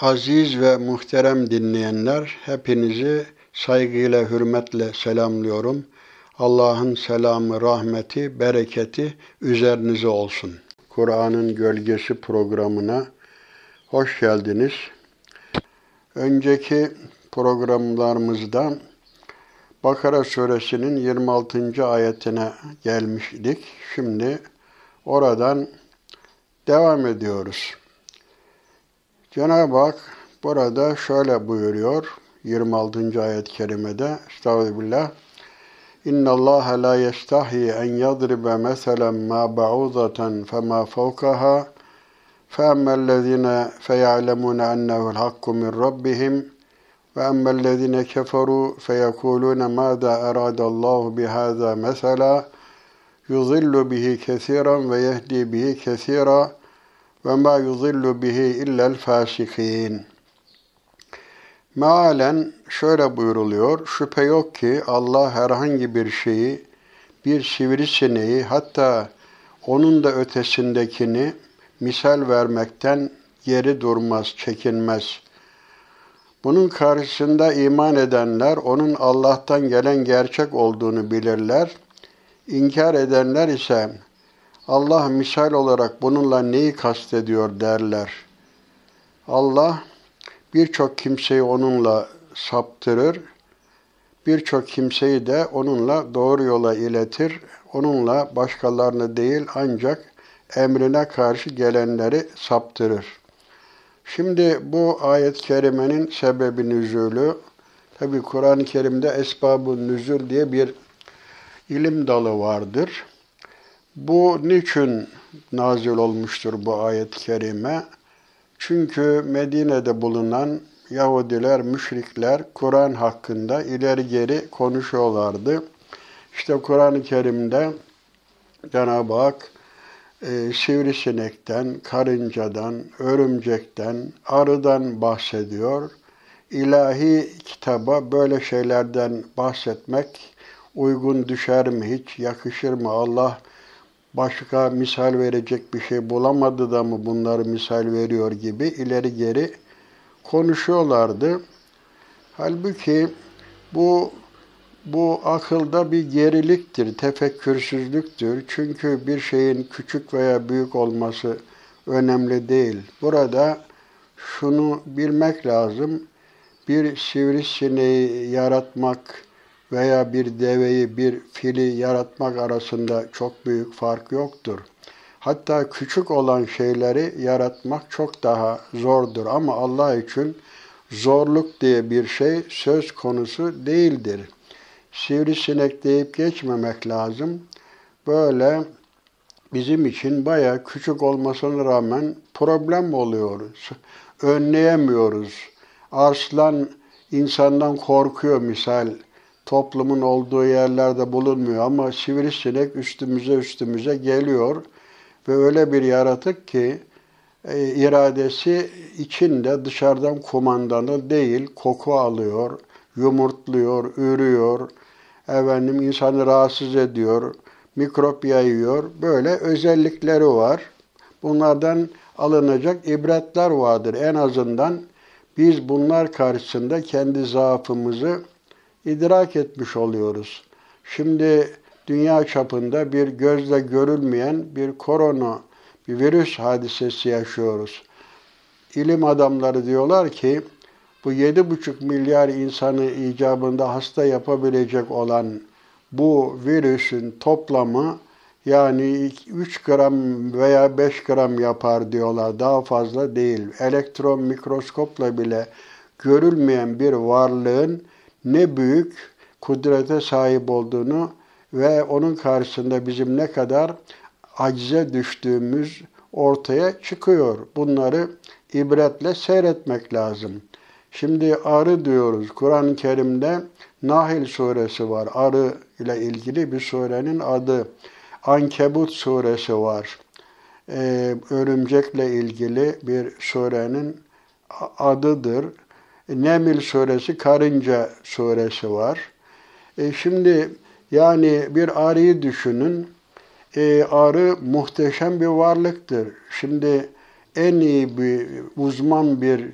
Aziz ve muhterem dinleyenler, hepinizi saygıyla, hürmetle selamlıyorum. Allah'ın selamı, rahmeti, bereketi üzerinize olsun. Kur'an'ın Gölgesi programına hoş geldiniz. Önceki programlarımızda Bakara suresinin 26. ayetine gelmiştik. Şimdi oradan devam ediyoruz. Cenab-ı Hak burada şöyle buyuruyor 26. ayet-i kerimede Estağfirullah İnna Allah la yestahi en yadribe meselen ma ba'udatan fema fawqaha فَأَمَّا الَّذِينَ فَيَعْلَمُونَ أَنَّهُ الْحَقُّ مِنْ رَبِّهِمْ وَأَمَّا الَّذِينَ كَفَرُوا فَيَقُولُونَ مَاذَا أَرَادَ اللّٰهُ بِهَذَا مَثَلًا يُضِلُّ بِهِ كَثِيرًا وَيَهْدِي بِهِ كَثِيرًا ve ma yuzillu bihi illel fasikin. Mealen şöyle buyuruluyor. Şüphe yok ki Allah herhangi bir şeyi, bir sivrisineği hatta onun da ötesindekini misal vermekten geri durmaz, çekinmez. Bunun karşısında iman edenler onun Allah'tan gelen gerçek olduğunu bilirler. İnkar edenler ise Allah misal olarak bununla neyi kastediyor derler. Allah birçok kimseyi onunla saptırır, birçok kimseyi de onunla doğru yola iletir. Onunla başkalarını değil ancak emrine karşı gelenleri saptırır. Şimdi bu ayet-i kerimenin sebebi nüzulü, tabi Kur'an-ı Kerim'de esbab-ı nüzul diye bir ilim dalı vardır. Bu niçin nazil olmuştur bu ayet-i kerime? Çünkü Medine'de bulunan Yahudiler, müşrikler Kur'an hakkında ileri geri konuşuyorlardı. İşte Kur'an-ı Kerim'de Cenab-ı Hak e, sivrisinekten, karıncadan, örümcekten, arıdan bahsediyor. İlahi kitaba böyle şeylerden bahsetmek uygun düşer mi hiç, yakışır mı? Allah başka misal verecek bir şey bulamadı da mı bunları misal veriyor gibi ileri geri konuşuyorlardı. Halbuki bu bu akılda bir geriliktir, tefekkürsüzlüktür. Çünkü bir şeyin küçük veya büyük olması önemli değil. Burada şunu bilmek lazım. Bir sivrisineği yaratmak veya bir deveyi, bir fili yaratmak arasında çok büyük fark yoktur. Hatta küçük olan şeyleri yaratmak çok daha zordur ama Allah için zorluk diye bir şey söz konusu değildir sivrisinek deyip geçmemek lazım. Böyle bizim için baya küçük olmasına rağmen problem oluyoruz. Önleyemiyoruz. Arslan insandan korkuyor misal. Toplumun olduğu yerlerde bulunmuyor ama sivrisinek üstümüze üstümüze geliyor. Ve öyle bir yaratık ki e, iradesi içinde dışarıdan kumandalı değil, koku alıyor, yumurtluyor, ürüyor, efendim insanı rahatsız ediyor, mikrop yayıyor. Böyle özellikleri var. Bunlardan alınacak ibretler vardır. En azından biz bunlar karşısında kendi zaafımızı idrak etmiş oluyoruz. Şimdi dünya çapında bir gözle görülmeyen bir korona, bir virüs hadisesi yaşıyoruz. İlim adamları diyorlar ki bu yedi buçuk milyar insanı icabında hasta yapabilecek olan bu virüsün toplamı yani 3 gram veya 5 gram yapar diyorlar. Daha fazla değil. Elektron mikroskopla bile görülmeyen bir varlığın ne büyük kudrete sahip olduğunu ve onun karşısında bizim ne kadar acize düştüğümüz ortaya çıkıyor. Bunları ibretle seyretmek lazım. Şimdi arı diyoruz. Kur'an-ı Kerim'de Nahil suresi var. Arı ile ilgili bir surenin adı. Ankebut suresi var. Ee, örümcekle ilgili bir surenin adıdır. Nemil suresi, karınca suresi var. E şimdi yani bir arıyı düşünün. E, arı muhteşem bir varlıktır. Şimdi en iyi bir uzman bir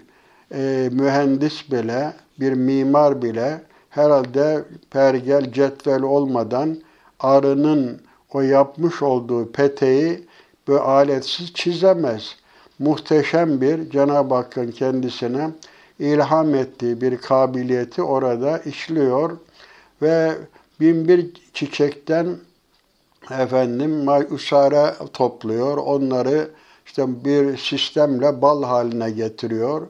e, mühendis bile, bir mimar bile herhalde pergel, cetvel olmadan arının o yapmış olduğu peteği bu aletsiz çizemez. Muhteşem bir Cenab-ı Hakk'ın kendisine ilham ettiği bir kabiliyeti orada işliyor ve bin bir çiçekten efendim usare topluyor. Onları işte bir sistemle bal haline getiriyor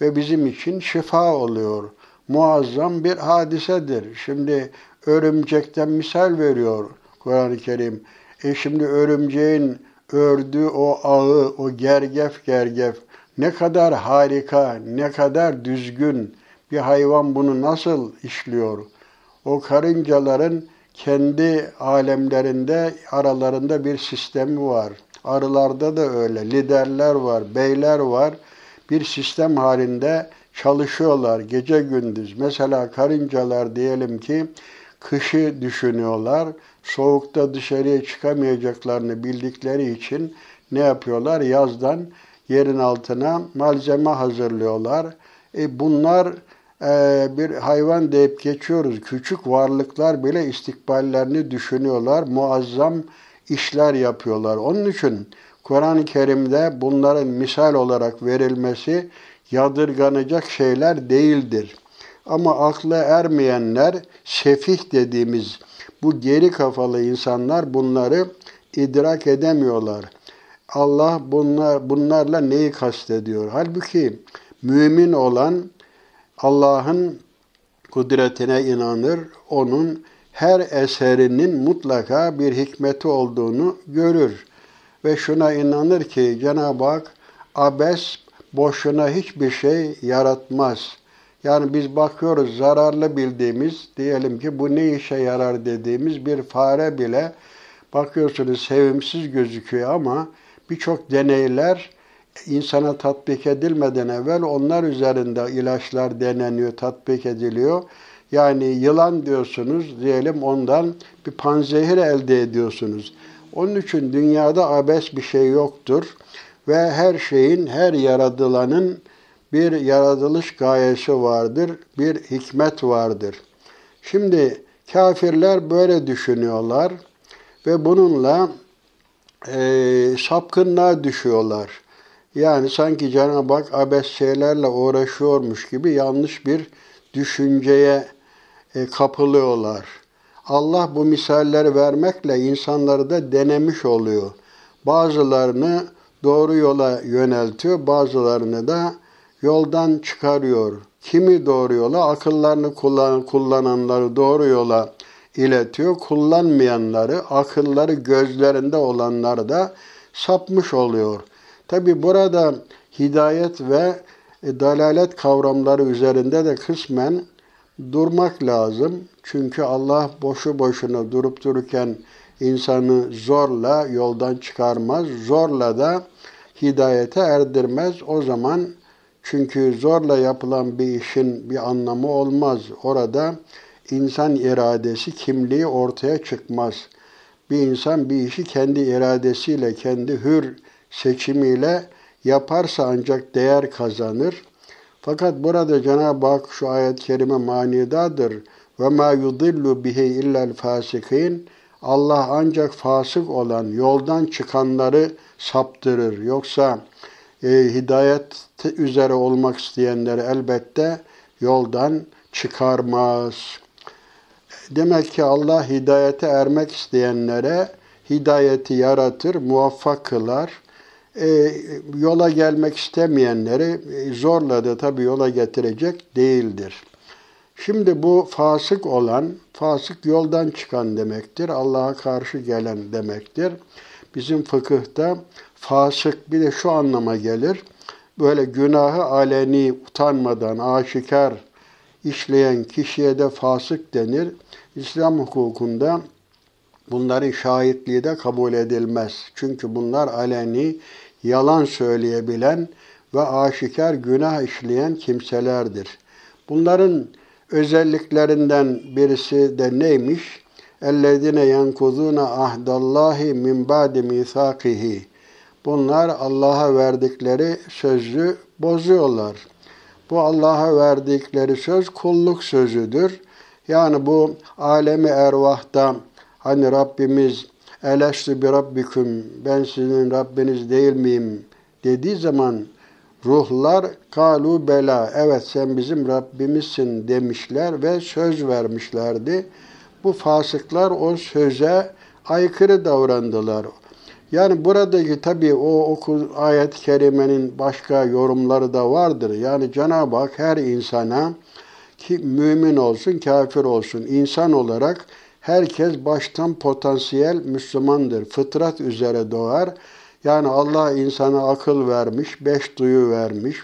ve bizim için şifa oluyor. Muazzam bir hadisedir. Şimdi örümcekten misal veriyor Kur'an-ı Kerim. E şimdi örümceğin ördüğü o ağı, o gergef gergef ne kadar harika, ne kadar düzgün bir hayvan bunu nasıl işliyor? O karıncaların kendi alemlerinde aralarında bir sistemi var. Arılarda da öyle. Liderler var, beyler var. Bir sistem halinde çalışıyorlar gece gündüz. Mesela karıncalar diyelim ki kışı düşünüyorlar. Soğukta dışarıya çıkamayacaklarını bildikleri için ne yapıyorlar? Yazdan yerin altına malzeme hazırlıyorlar. E bunlar e, bir hayvan deyip geçiyoruz. Küçük varlıklar bile istikballerini düşünüyorlar. Muazzam işler yapıyorlar. Onun için Kur'an-ı Kerim'de bunların misal olarak verilmesi yadırganacak şeyler değildir. Ama aklı ermeyenler, sefih dediğimiz bu geri kafalı insanlar bunları idrak edemiyorlar. Allah bunlar bunlarla neyi kastediyor? Halbuki mümin olan Allah'ın kudretine inanır, onun her eserinin mutlaka bir hikmeti olduğunu görür. Ve şuna inanır ki Cenab-ı Hak abes boşuna hiçbir şey yaratmaz. Yani biz bakıyoruz zararlı bildiğimiz, diyelim ki bu ne işe yarar dediğimiz bir fare bile bakıyorsunuz sevimsiz gözüküyor ama birçok deneyler insana tatbik edilmeden evvel onlar üzerinde ilaçlar deneniyor, tatbik ediliyor. Yani yılan diyorsunuz diyelim ondan bir panzehir elde ediyorsunuz. Onun için dünyada abes bir şey yoktur ve her şeyin, her yaradılanın bir yaratılış gayesi vardır, bir hikmet vardır. Şimdi kafirler böyle düşünüyorlar ve bununla e, sapkınlığa düşüyorlar. Yani sanki Cenab-ı Hak abes şeylerle uğraşıyormuş gibi yanlış bir düşünceye e, kapılıyorlar. Allah bu misalleri vermekle insanları da denemiş oluyor. Bazılarını doğru yola yöneltiyor, bazılarını da yoldan çıkarıyor. Kimi doğru yola? Akıllarını kullan, kullananları doğru yola iletiyor. Kullanmayanları, akılları gözlerinde olanları da sapmış oluyor. Tabi burada hidayet ve dalalet kavramları üzerinde de kısmen durmak lazım. Çünkü Allah boşu boşuna durup dururken insanı zorla yoldan çıkarmaz. Zorla da hidayete erdirmez. O zaman çünkü zorla yapılan bir işin bir anlamı olmaz. Orada insan iradesi, kimliği ortaya çıkmaz. Bir insan bir işi kendi iradesiyle, kendi hür seçimiyle yaparsa ancak değer kazanır. Fakat burada Cenab-ı Hak şu ayet-i kerime manidadır. Ve ma yudillu bihi illel fasikin. Allah ancak fasık olan, yoldan çıkanları saptırır. Yoksa e, hidayet üzere olmak isteyenleri elbette yoldan çıkarmaz. Demek ki Allah hidayete ermek isteyenlere hidayeti yaratır, muvaffak kılar e, yola gelmek istemeyenleri e, zorla da tabii yola getirecek değildir. Şimdi bu fasık olan, fasık yoldan çıkan demektir. Allah'a karşı gelen demektir. Bizim fıkıhta fasık bir de şu anlama gelir. Böyle günahı aleni, utanmadan, aşikar işleyen kişiye de fasık denir. İslam hukukunda bunların şahitliği de kabul edilmez. Çünkü bunlar aleni yalan söyleyebilen ve aşikar günah işleyen kimselerdir. Bunların özelliklerinden birisi de neymiş? اَلَّذِينَ يَنْكُذُونَ عَهْدَ اللّٰهِ مِنْ بَعْدِ مِيثَاقِهِ Bunlar Allah'a verdikleri sözü bozuyorlar. Bu Allah'a verdikleri söz kulluk sözüdür. Yani bu alemi ervahta hani Rabbimiz Eleştü bir Rabbiküm ben sizin Rabbiniz değil miyim dediği zaman ruhlar kalu bela evet sen bizim Rabbimizsin demişler ve söz vermişlerdi. Bu fasıklar o söze aykırı davrandılar. Yani buradaki tabii o oku, ayet-i kerimenin başka yorumları da vardır. Yani Cenab-ı Hak her insana ki mümin olsun, kafir olsun, insan olarak herkes baştan potansiyel Müslümandır. Fıtrat üzere doğar. Yani Allah insana akıl vermiş, beş duyu vermiş.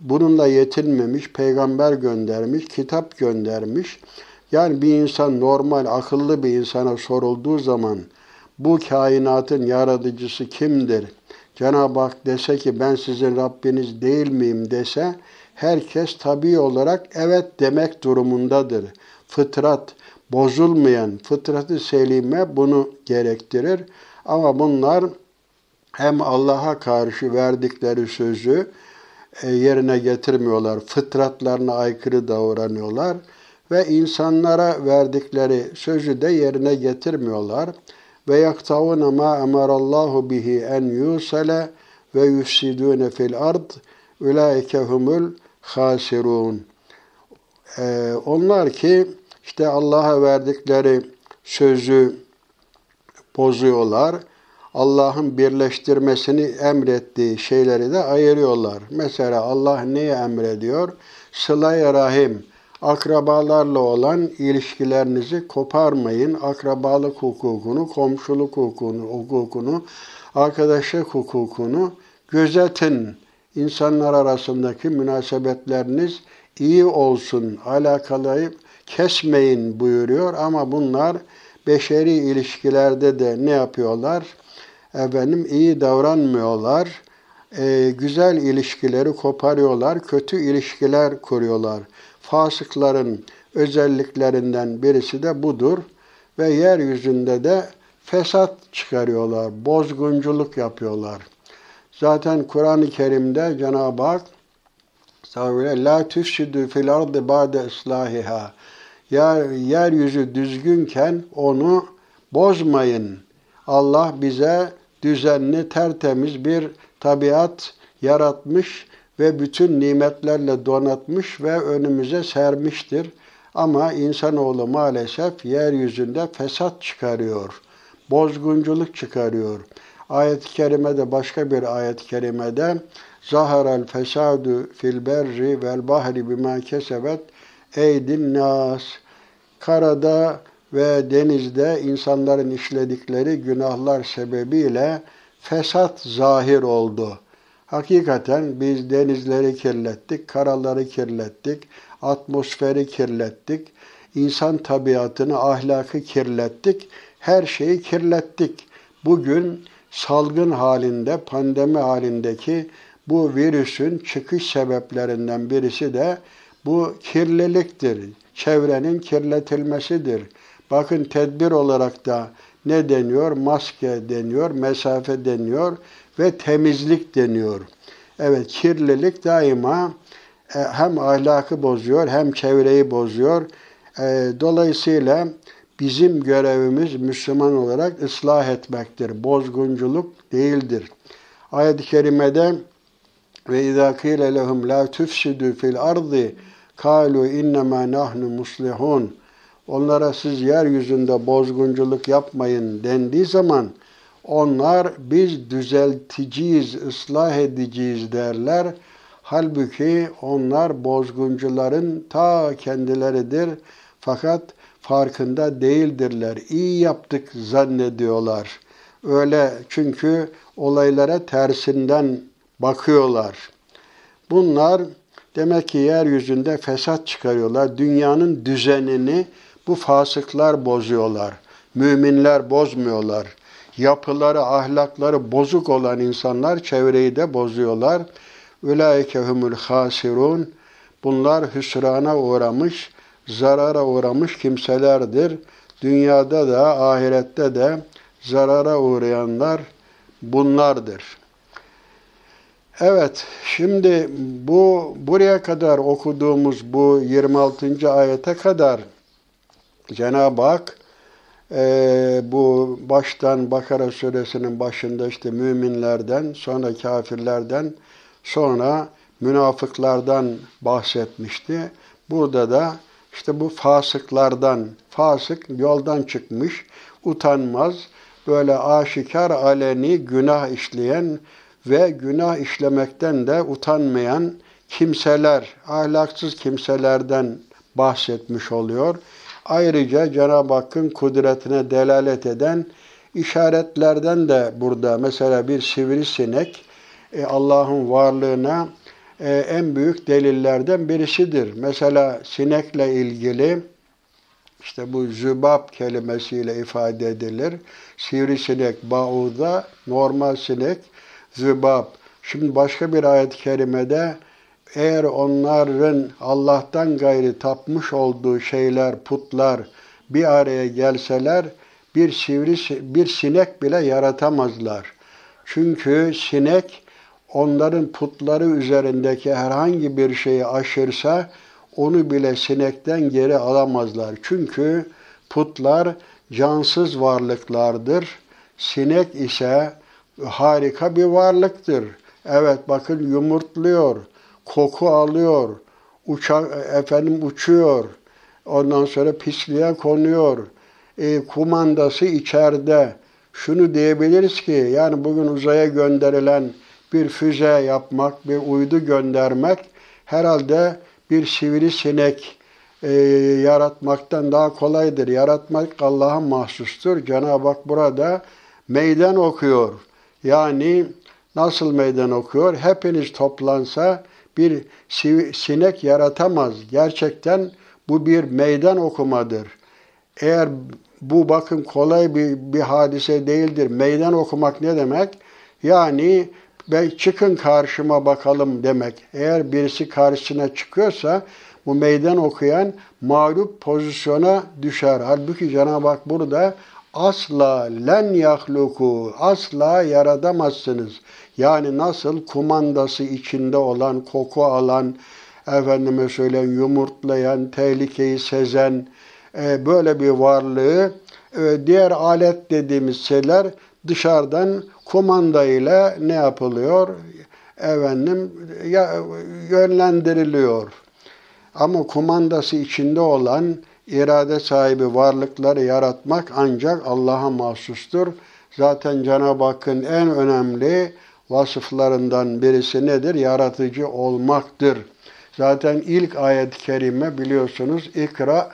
Bununla yetinmemiş, peygamber göndermiş, kitap göndermiş. Yani bir insan normal, akıllı bir insana sorulduğu zaman bu kainatın yaratıcısı kimdir? Cenab-ı Hak dese ki ben sizin Rabbiniz değil miyim dese herkes tabi olarak evet demek durumundadır. Fıtrat, bozulmayan fıtratı selime bunu gerektirir. Ama bunlar hem Allah'a karşı verdikleri sözü e, yerine getirmiyorlar. Fıtratlarına aykırı davranıyorlar ve insanlara verdikleri sözü de yerine getirmiyorlar. Ve yaktavuna ma emarallahu bihi en yusale ve yufsidune fil ard ulaike humul hasirun. Ee, onlar ki işte Allah'a verdikleri sözü bozuyorlar. Allah'ın birleştirmesini emrettiği şeyleri de ayırıyorlar. Mesela Allah neyi emrediyor? Sıla-i Rahim, akrabalarla olan ilişkilerinizi koparmayın. Akrabalık hukukunu, komşuluk hukukunu, hukukunu, arkadaşlık hukukunu gözetin. İnsanlar arasındaki münasebetleriniz iyi olsun, alakalayı kesmeyin buyuruyor ama bunlar beşeri ilişkilerde de ne yapıyorlar? Efendim iyi davranmıyorlar. E, güzel ilişkileri koparıyorlar, kötü ilişkiler kuruyorlar. Fasıkların özelliklerinden birisi de budur. Ve yeryüzünde de fesat çıkarıyorlar, bozgunculuk yapıyorlar. Zaten Kur'an-ı Kerim'de Cenab-ı Hak La tüfsidü fil ardı ba'de islahiha. Yer, yeryüzü düzgünken onu bozmayın. Allah bize düzenli, tertemiz bir tabiat yaratmış ve bütün nimetlerle donatmış ve önümüze sermiştir. Ama insanoğlu maalesef yeryüzünde fesat çıkarıyor. Bozgunculuk çıkarıyor. Ayet-i kerimede başka bir ayet-i kerimede Zaharal fesadu fil berri vel bahri bima kesebet eydin nas. Karada ve denizde insanların işledikleri günahlar sebebiyle fesat zahir oldu. Hakikaten biz denizleri kirlettik, karaları kirlettik, atmosferi kirlettik, insan tabiatını, ahlakı kirlettik, her şeyi kirlettik. Bugün salgın halinde, pandemi halindeki bu virüsün çıkış sebeplerinden birisi de bu kirliliktir. Çevrenin kirletilmesidir. Bakın tedbir olarak da ne deniyor? Maske deniyor, mesafe deniyor ve temizlik deniyor. Evet kirlilik daima e, hem ahlakı bozuyor hem çevreyi bozuyor. E, dolayısıyla bizim görevimiz Müslüman olarak ıslah etmektir. Bozgunculuk değildir. Ayet-i kerimede ve izâ kîle lehum lâ tüfsidü fil ardı kalu innema nahnu muslihun. Onlara siz yeryüzünde bozgunculuk yapmayın dendiği zaman onlar biz düzelticiyiz, ıslah ediciyiz derler. Halbuki onlar bozguncuların ta kendileridir. Fakat farkında değildirler. İyi yaptık zannediyorlar. Öyle çünkü olaylara tersinden bakıyorlar. Bunlar demek ki yeryüzünde fesat çıkarıyorlar. Dünyanın düzenini bu fasıklar bozuyorlar. Müminler bozmuyorlar. Yapıları, ahlakları bozuk olan insanlar çevreyi de bozuyorlar. Ülaike humul hasirun. Bunlar hüsrana uğramış, zarara uğramış kimselerdir. Dünyada da ahirette de zarara uğrayanlar bunlardır. Evet, şimdi bu buraya kadar okuduğumuz bu 26. ayete kadar Cenab-ı Hak e, bu baştan Bakara suresinin başında işte müminlerden, sonra kafirlerden, sonra münafıklardan bahsetmişti. Burada da işte bu fasıklardan, fasık yoldan çıkmış, utanmaz, böyle aşikar aleni günah işleyen ve günah işlemekten de utanmayan kimseler, ahlaksız kimselerden bahsetmiş oluyor. Ayrıca Cenab-ı Hakk'ın kudretine delalet eden işaretlerden de burada mesela bir sivrisinek e, Allah'ın varlığına e, en büyük delillerden birisidir. Mesela sinekle ilgili işte bu zübab kelimesiyle ifade edilir. Sivrisinek, bauda, normal sinek, zübab. Şimdi başka bir ayet-i kerimede eğer onların Allah'tan gayri tapmış olduğu şeyler, putlar bir araya gelseler bir sivri bir sinek bile yaratamazlar. Çünkü sinek onların putları üzerindeki herhangi bir şeyi aşırsa onu bile sinekten geri alamazlar. Çünkü putlar cansız varlıklardır. Sinek ise harika bir varlıktır. Evet bakın yumurtluyor, koku alıyor, uçak efendim uçuyor. Ondan sonra pisliğe konuyor. E, kumandası içeride. Şunu diyebiliriz ki yani bugün uzaya gönderilen bir füze yapmak, bir uydu göndermek herhalde bir sivrisinek e, yaratmaktan daha kolaydır. Yaratmak Allah'a mahsustur. Cenab-ı Hak burada meydan okuyor. Yani nasıl meydan okuyor? Hepiniz toplansa bir sinek yaratamaz. Gerçekten bu bir meydan okumadır. Eğer bu bakın kolay bir, bir hadise değildir. Meydan okumak ne demek? Yani ve çıkın karşıma bakalım demek. Eğer birisi karşısına çıkıyorsa bu meydan okuyan mağlup pozisyona düşer. Halbuki Cenab-ı Hak burada asla len yahluku asla yaratamazsınız. Yani nasıl kumandası içinde olan, koku alan, efendime söyleyen yumurtlayan, tehlikeyi sezen e, böyle bir varlığı e, diğer alet dediğimiz şeyler dışarıdan kumanda ile ne yapılıyor? Efendim ya, yönlendiriliyor. Ama kumandası içinde olan irade sahibi varlıkları yaratmak ancak Allah'a mahsustur. Zaten Cenab-ı Hakk'ın en önemli vasıflarından birisi nedir? Yaratıcı olmaktır. Zaten ilk ayet-i kerime biliyorsunuz ikra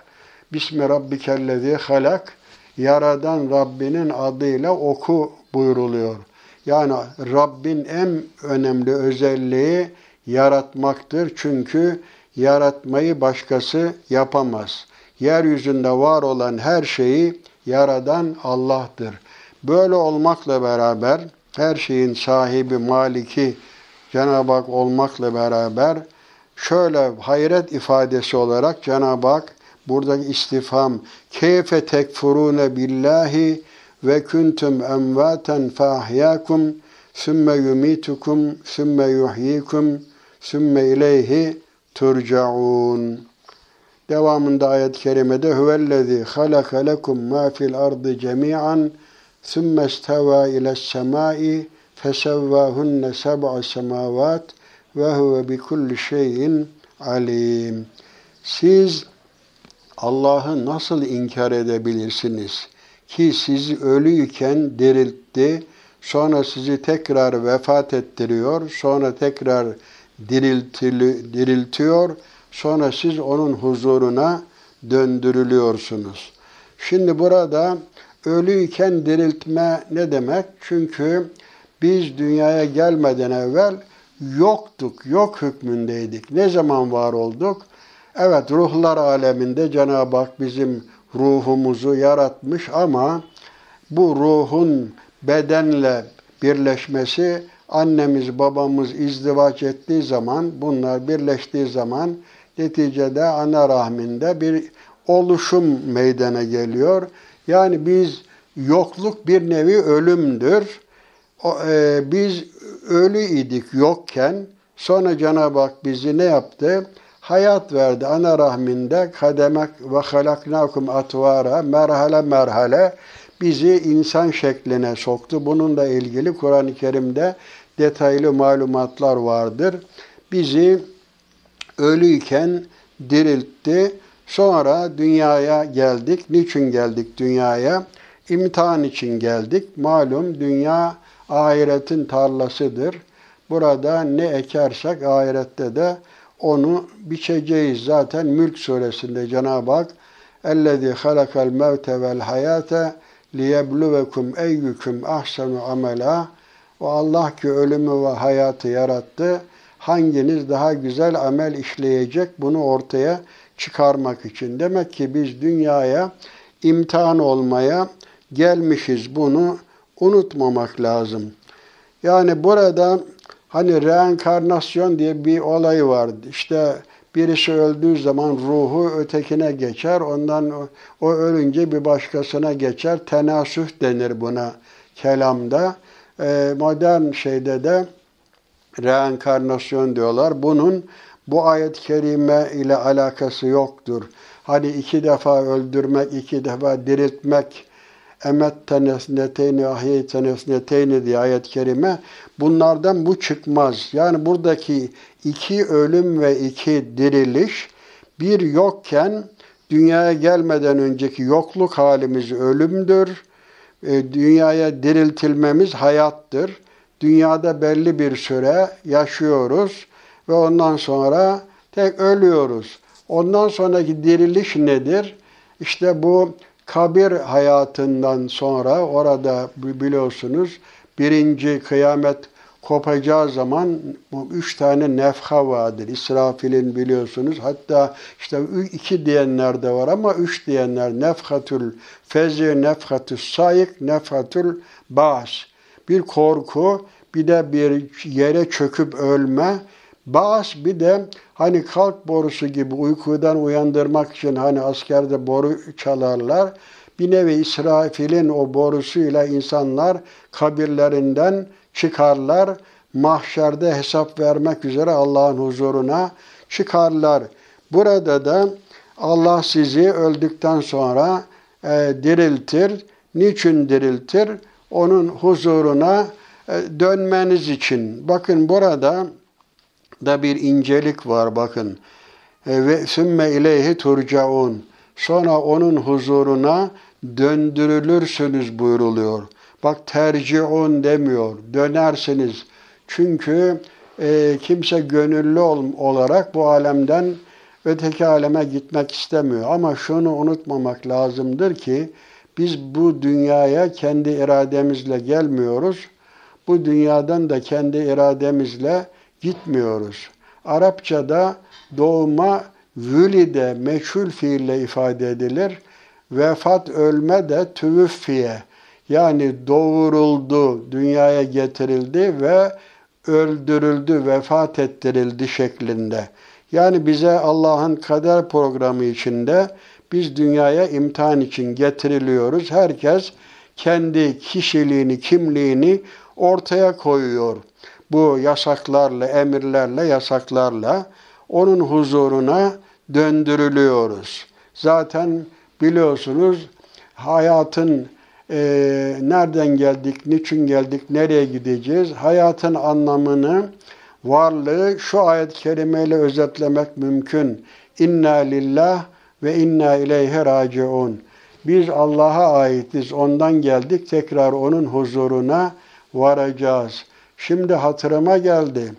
Bismi rabbikellezi halak Yaradan Rabbinin adıyla oku buyruluyor. Yani Rabbin en önemli özelliği yaratmaktır. Çünkü yaratmayı başkası yapamaz. Yeryüzünde var olan her şeyi yaradan Allah'tır. Böyle olmakla beraber her şeyin sahibi, maliki Cenab-ı Hak olmakla beraber şöyle hayret ifadesi olarak Cenab-ı Hak buradaki istifham keyfe tekfurune billahi ve kuntum emvaten fahyakum sümme yumitukum sümme yuhyikum sümme ileyhi turcaun. Devamında ayet-i kerimede huvellezî halaka lekum ma fil ardı cemi'an ile semai fesevvâhunne seb'a semâvât ve huve bi kulli şeyin alim. Siz Allah'ı nasıl inkar edebilirsiniz? Ki sizi ölüyken diriltti, sonra sizi tekrar vefat ettiriyor, sonra tekrar diriltiyor, sonra siz onun huzuruna döndürülüyorsunuz. Şimdi burada ölüyken diriltme ne demek? Çünkü biz dünyaya gelmeden evvel yoktuk, yok hükmündeydik. Ne zaman var olduk? Evet ruhlar aleminde Cenab-ı Hak bizim ruhumuzu yaratmış ama bu ruhun bedenle birleşmesi annemiz babamız izdivaç ettiği zaman bunlar birleştiği zaman neticede ana rahminde bir oluşum meydana geliyor. Yani biz yokluk bir nevi ölümdür. e, biz ölü idik yokken sonra Cenab-ı Hak bizi ne yaptı? Hayat verdi. Ana rahminde kademek ve halaknakum atvara merhale merhale bizi insan şekline soktu. Bununla ilgili Kur'an-ı Kerim'de detaylı malumatlar vardır. Bizi ölüyken diriltti. Sonra dünyaya geldik. Niçin geldik dünyaya? İmtihan için geldik. Malum dünya ahiretin tarlasıdır. Burada ne ekersek ahirette de onu biçeceğiz. Zaten Mülk suresinde Cenab-ı Hak اَلَّذ۪ي خَلَقَ الْمَوْتَ وَالْحَيَاةَ لِيَبْلُوَكُمْ اَيُّكُمْ اَحْسَنُ amela. O Allah ki ölümü ve hayatı yarattı. Hanginiz daha güzel amel işleyecek bunu ortaya çıkarmak için. Demek ki biz dünyaya imtihan olmaya gelmişiz. Bunu unutmamak lazım. Yani burada hani reenkarnasyon diye bir olay vardı. İşte birisi öldüğü zaman ruhu ötekine geçer. Ondan o ölünce bir başkasına geçer. Tenasüh denir buna kelamda. Ee, modern şeyde de reenkarnasyon diyorlar. Bunun bu ayet-i kerime ile alakası yoktur. Hani iki defa öldürmek, iki defa diriltmek, emet tenesneteyni ahiye tenesneteyni diye ayet-i kerime bunlardan bu çıkmaz. Yani buradaki iki ölüm ve iki diriliş bir yokken dünyaya gelmeden önceki yokluk halimiz ölümdür. E, dünyaya diriltilmemiz hayattır. Dünyada belli bir süre yaşıyoruz ve ondan sonra tek ölüyoruz. Ondan sonraki diriliş nedir? İşte bu kabir hayatından sonra orada biliyorsunuz birinci kıyamet kopacağı zaman bu üç tane nefha vardır. İsrafil'in biliyorsunuz. Hatta işte iki diyenler de var ama üç diyenler nefhatül fezi, nefhatül sayık, nefhatül bas. Bir korku, bir de bir yere çöküp ölme, Bas bir de hani kalk borusu gibi uykudan uyandırmak için hani askerde boru çalarlar. Bir nevi İsrafil'in o borusuyla insanlar kabirlerinden çıkarlar. Mahşerde hesap vermek üzere Allah'ın huzuruna çıkarlar. Burada da Allah sizi öldükten sonra e, diriltir. Niçin diriltir? Onun huzuruna dönmeniz için. Bakın burada da bir incelik var bakın. E, ve sümme ileyhi turcaun. Sonra onun huzuruna döndürülürsünüz buyruluyor. Bak terciun demiyor. Dönersiniz. Çünkü e, kimse gönüllü ol, olarak bu alemden öteki aleme gitmek istemiyor. Ama şunu unutmamak lazımdır ki biz bu dünyaya kendi irademizle gelmiyoruz. Bu dünyadan da kendi irademizle gitmiyoruz. Arapçada doğma vülide meçhul fiille ifade edilir. Vefat ölme de tüvüffiye yani doğuruldu, dünyaya getirildi ve öldürüldü, vefat ettirildi şeklinde. Yani bize Allah'ın kader programı içinde biz dünyaya imtihan için getiriliyoruz. Herkes kendi kişiliğini, kimliğini ortaya koyuyor bu yasaklarla, emirlerle, yasaklarla onun huzuruna döndürülüyoruz. Zaten biliyorsunuz hayatın e, nereden geldik, niçin geldik, nereye gideceğiz? Hayatın anlamını, varlığı şu ayet-i kerimeyle özetlemek mümkün. İnna lillah ve inna ileyhe raciun. Biz Allah'a aitiz, ondan geldik, tekrar onun huzuruna varacağız. Şimdi hatırıma geldi.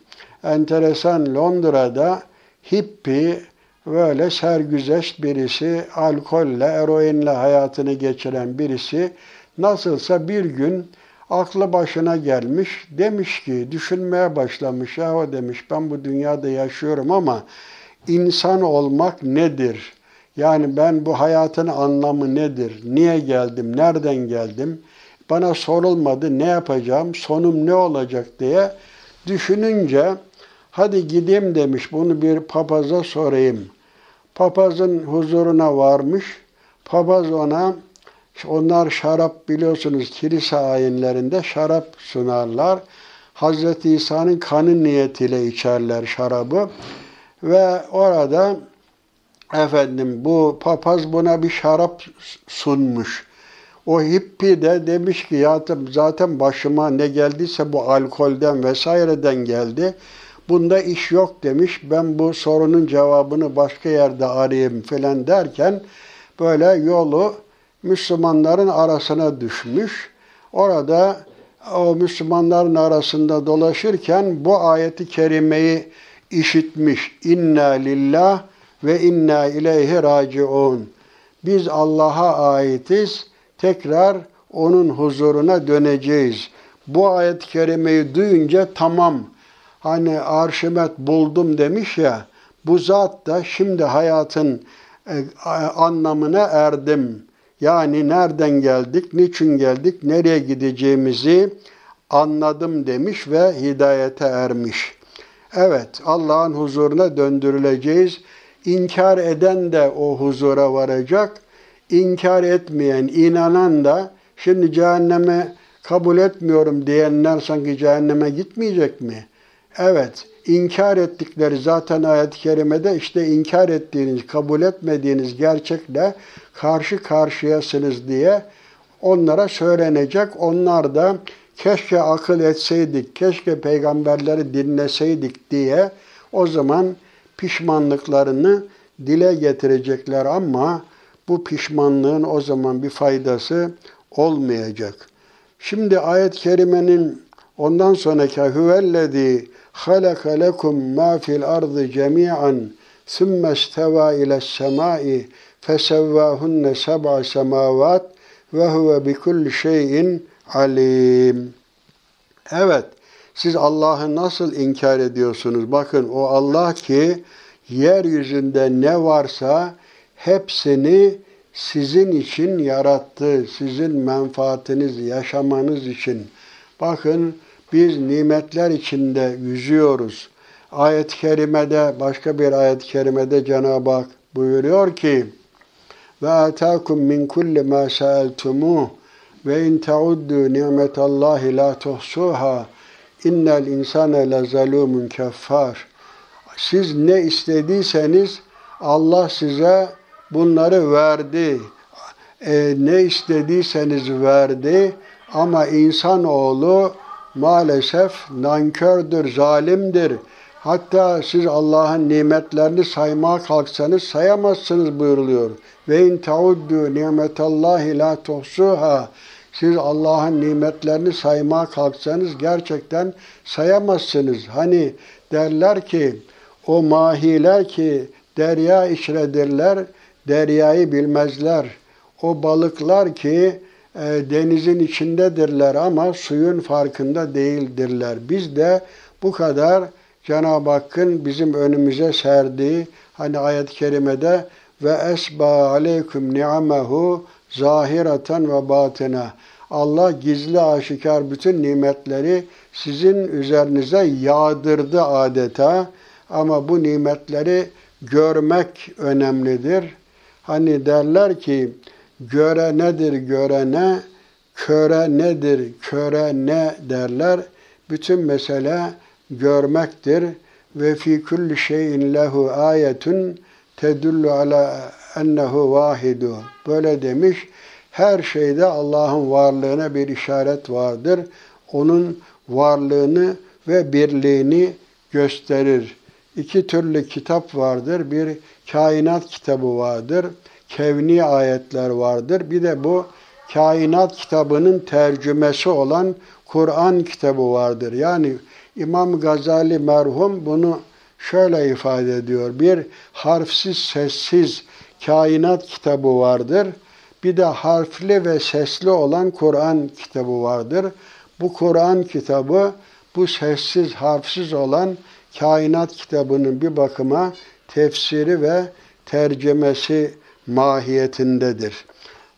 Enteresan Londra'da hippi böyle sergüzeşt birisi, alkolle, eroinle hayatını geçiren birisi nasılsa bir gün aklı başına gelmiş. Demiş ki, düşünmeye başlamış. Ya o demiş, ben bu dünyada yaşıyorum ama insan olmak nedir? Yani ben bu hayatın anlamı nedir? Niye geldim? Nereden geldim? Bana sorulmadı ne yapacağım, sonum ne olacak diye düşününce hadi gideyim demiş bunu bir papaza sorayım. Papazın huzuruna varmış. Papaz ona Onlar şarap biliyorsunuz kilise ayinlerinde şarap sunarlar. Hazreti İsa'nın kanı niyetiyle içerler şarabı. Ve orada efendim bu papaz buna bir şarap sunmuş. O hippi de demiş ki ya zaten başıma ne geldiyse bu alkolden vesaireden geldi. Bunda iş yok demiş. Ben bu sorunun cevabını başka yerde arayayım falan derken böyle yolu Müslümanların arasına düşmüş. Orada o Müslümanların arasında dolaşırken bu ayeti kerimeyi işitmiş. İnna lillah ve inna ileyhi raciun. Biz Allah'a aitiz. Tekrar onun huzuruna döneceğiz. Bu ayet-i kerimeyi duyunca tamam hani Arşimet buldum demiş ya bu zat da şimdi hayatın e, anlamına erdim. Yani nereden geldik, niçin geldik, nereye gideceğimizi anladım demiş ve hidayete ermiş. Evet, Allah'ın huzuruna döndürüleceğiz. İnkar eden de o huzura varacak. İnkar etmeyen, inanan da şimdi cehenneme kabul etmiyorum diyenler sanki cehenneme gitmeyecek mi? Evet, inkar ettikleri zaten ayet-i kerimede işte inkar ettiğiniz, kabul etmediğiniz gerçekle karşı karşıyasınız diye onlara söylenecek. Onlar da keşke akıl etseydik, keşke peygamberleri dinleseydik diye o zaman pişmanlıklarını dile getirecekler ama bu pişmanlığın o zaman bir faydası olmayacak. Şimdi ayet-i kerimenin ondan sonraki huvellezî halaka lekum ma fil ardı cemi'an sümme isteva ile semai fesevvâhunne seb'a semavat ve huve bi kulli şeyin alim. Evet, siz Allah'ı nasıl inkar ediyorsunuz? Bakın o Allah ki yeryüzünde ne varsa hepsini sizin için yarattı. Sizin menfaatiniz, yaşamanız için. Bakın biz nimetler içinde yüzüyoruz. Ayet-i kerimede, başka bir ayet-i kerimede Cenab-ı Hak buyuruyor ki ve atakum min kulli ma sa'altumuh ve in tauddu ni'metallahi la tuhsuha innel insane le zalumun keffar. Siz ne istediyseniz Allah size bunları verdi. E, ne istediyseniz verdi ama insanoğlu maalesef nankördür, zalimdir. Hatta siz Allah'ın nimetlerini saymaya kalksanız sayamazsınız buyuruluyor. Ve in tauddu nimetallahi la tuhsuha. Siz Allah'ın nimetlerini saymaya kalksanız gerçekten sayamazsınız. Hani derler ki o mahiler ki derya içredirler, deryayı bilmezler. O balıklar ki e, denizin içindedirler ama suyun farkında değildirler. Biz de bu kadar Cenab-ı Hakk'ın bizim önümüze serdiği hani ayet-i kerimede ve esba aleyküm ni'amehu zahireten ve batına. Allah gizli aşikar bütün nimetleri sizin üzerinize yağdırdı adeta. Ama bu nimetleri görmek önemlidir. Hani derler ki göre nedir görene, köre nedir köre ne derler. Bütün mesele görmektir. Ve fi kulli şeyin lehu ayetun tedullu ala ennehu vahidu. Böyle demiş. Her şeyde Allah'ın varlığına bir işaret vardır. Onun varlığını ve birliğini gösterir. İki türlü kitap vardır. Bir kainat kitabı vardır. Kevni ayetler vardır. Bir de bu kainat kitabının tercümesi olan Kur'an kitabı vardır. Yani İmam Gazali merhum bunu şöyle ifade ediyor. Bir harfsiz, sessiz kainat kitabı vardır. Bir de harfli ve sesli olan Kur'an kitabı vardır. Bu Kur'an kitabı bu sessiz, harfsiz olan kainat kitabının bir bakıma tefsiri ve tercemesi mahiyetindedir.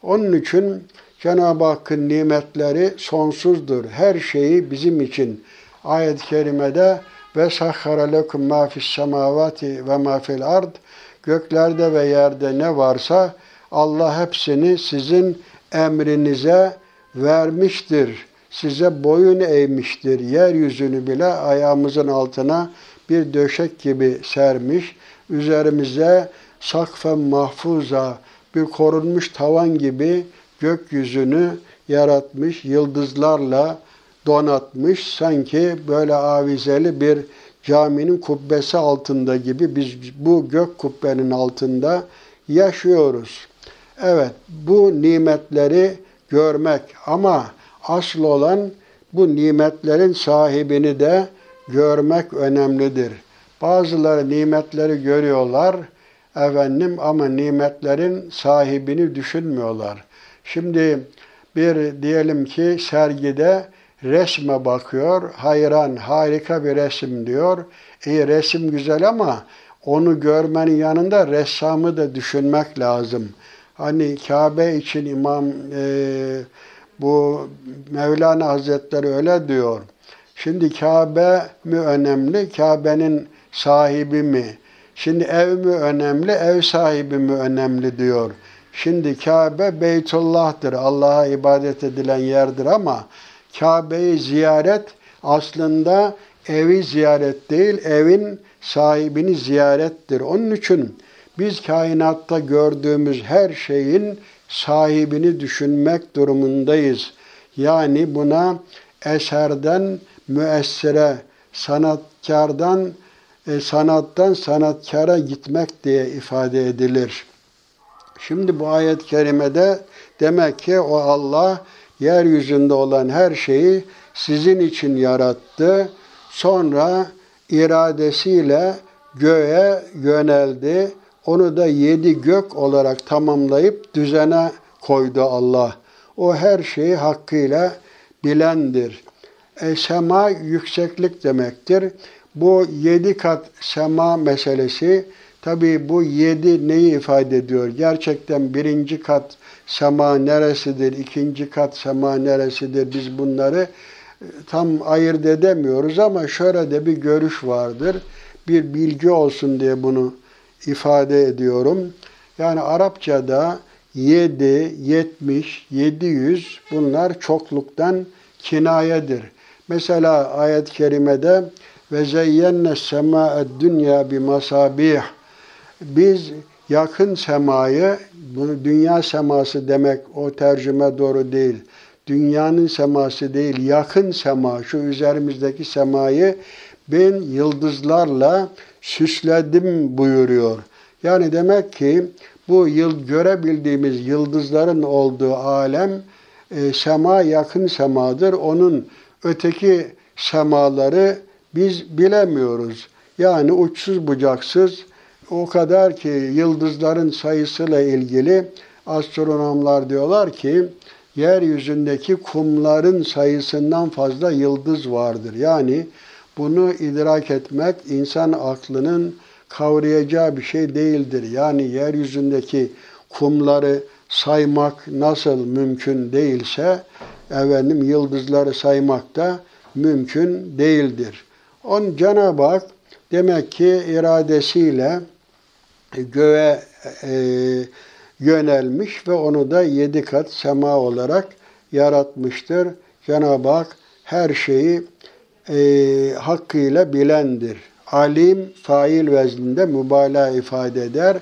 Onun için Cenab-ı Hakk'ın nimetleri sonsuzdur. Her şeyi bizim için ayet-i kerimede ve sahhara lekum ma fis semavati ve ma fil ard göklerde ve yerde ne varsa Allah hepsini sizin emrinize vermiştir. Size boyun eğmiştir. Yeryüzünü bile ayağımızın altına bir döşek gibi sermiş. Üzerimize sakfen mahfuza bir korunmuş tavan gibi gökyüzünü yaratmış. Yıldızlarla donatmış. Sanki böyle avizeli bir caminin kubbesi altında gibi biz bu gök kubbenin altında yaşıyoruz. Evet, bu nimetleri görmek ama asıl olan bu nimetlerin sahibini de görmek önemlidir. Bazıları nimetleri görüyorlar efendim ama nimetlerin sahibini düşünmüyorlar. Şimdi bir diyelim ki sergide resme bakıyor, hayran, harika bir resim diyor. İyi resim güzel ama onu görmenin yanında ressamı da düşünmek lazım. Hani Kabe için İmam e, bu Mevlana Hazretleri öyle diyor. Şimdi Kabe mi önemli, Kabe'nin sahibi mi? Şimdi ev mi önemli, ev sahibi mi önemli diyor. Şimdi Kabe Beytullah'tır, Allah'a ibadet edilen yerdir ama Kabe'yi ziyaret aslında evi ziyaret değil, evin sahibini ziyarettir. Onun için biz kainatta gördüğümüz her şeyin sahibini düşünmek durumundayız. Yani buna eserden müessire, sanatkardan e, sanattan sanatkara gitmek diye ifade edilir. Şimdi bu ayet-i kerimede demek ki o Allah yeryüzünde olan her şeyi sizin için yarattı. Sonra iradesiyle göğe yöneldi. Onu da yedi gök olarak tamamlayıp düzene koydu Allah. O her şeyi hakkıyla bilendir. E, sema yükseklik demektir. Bu yedi kat sema meselesi tabi bu yedi neyi ifade ediyor? Gerçekten birinci kat sema neresidir, ikinci kat sema neresidir? Biz bunları e, tam ayırt edemiyoruz ama şöyle de bir görüş vardır. Bir bilgi olsun diye bunu ifade ediyorum. Yani Arapçada 7, 70, 700 bunlar çokluktan kinayedir. Mesela ayet-i kerimede ve zeyyenne sema'ed dünya bi masabih. Biz yakın semayı, bunu dünya seması demek o tercüme doğru değil. Dünyanın seması değil, yakın sema, şu üzerimizdeki semayı ben yıldızlarla süsledim buyuruyor. Yani demek ki bu yıl görebildiğimiz yıldızların olduğu alem e, sema yakın semadır. Onun öteki semaları biz bilemiyoruz. Yani uçsuz bucaksız o kadar ki yıldızların sayısıyla ilgili astronomlar diyorlar ki yeryüzündeki kumların sayısından fazla yıldız vardır. Yani bunu idrak etmek insan aklının kavrayacağı bir şey değildir. Yani yeryüzündeki kumları saymak nasıl mümkün değilse efendim yıldızları saymak da mümkün değildir. On Cenab-ı Hak demek ki iradesiyle göğe e, yönelmiş ve onu da yedi kat sema olarak yaratmıştır. Cenab-ı Hak her şeyi e, hakkıyla bilendir. Alim fail vezninde mübalağa ifade eder.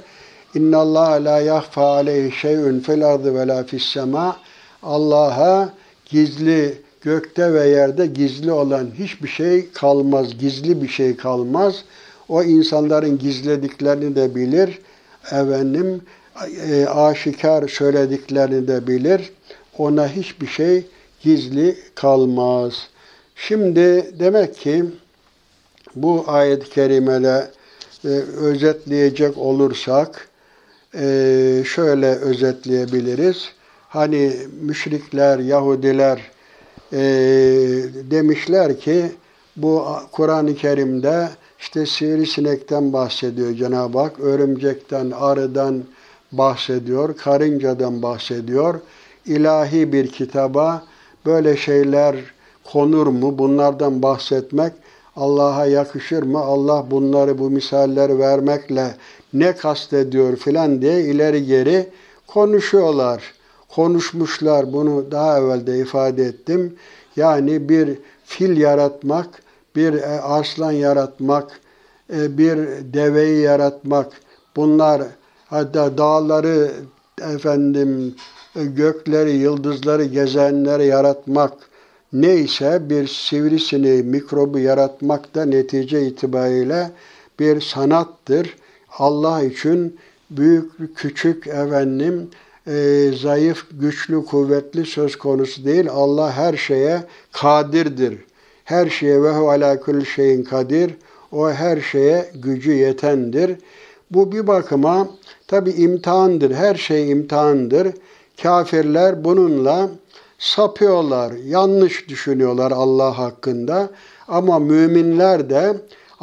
İnna Allah la yahfa aleyhi şey'un fil ardı ve la fis sema. Allah'a gizli gökte ve yerde gizli olan hiçbir şey kalmaz, gizli bir şey kalmaz. O insanların gizlediklerini de bilir. Efendim e, aşikar söylediklerini de bilir. Ona hiçbir şey gizli kalmaz. Şimdi demek ki bu ayet-i kerimede e, özetleyecek olursak e, şöyle özetleyebiliriz. Hani müşrikler, Yahudiler e, demişler ki bu Kur'an-ı Kerim'de işte sivrisinekten bahsediyor Cenab-ı Hak, örümcekten, arıdan bahsediyor, karıncadan bahsediyor. İlahi bir kitaba böyle şeyler konur mu? Bunlardan bahsetmek Allah'a yakışır mı? Allah bunları bu misaller vermekle ne kastediyor filan diye ileri geri konuşuyorlar. konuşmuşlar. Bunu daha evvel de ifade ettim. Yani bir fil yaratmak, bir e, aslan yaratmak, e, bir deveyi yaratmak, bunlar hatta dağları efendim gökleri, yıldızları, gezenleri yaratmak neyse bir sivrisineği, mikrobu yaratmak da netice itibariyle bir sanattır. Allah için büyük, küçük efendim, e, zayıf, güçlü, kuvvetli söz konusu değil. Allah her şeye kadirdir. Her şeye ve ala kulli şeyin kadir. O her şeye gücü yetendir. Bu bir bakıma tabi imtihandır. Her şey imtihandır. Kafirler bununla sapıyorlar, yanlış düşünüyorlar Allah hakkında. Ama müminler de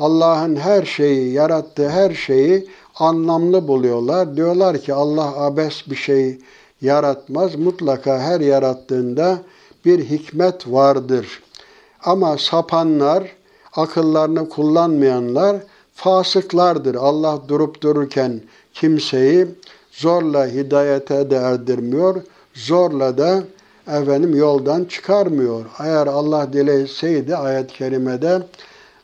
Allah'ın her şeyi, yarattığı her şeyi anlamlı buluyorlar. Diyorlar ki Allah abes bir şey yaratmaz. Mutlaka her yarattığında bir hikmet vardır. Ama sapanlar, akıllarını kullanmayanlar fasıklardır. Allah durup dururken kimseyi zorla hidayete de erdirmiyor, zorla da efendim yoldan çıkarmıyor. Eğer Allah dileseydi ayet-i kerimede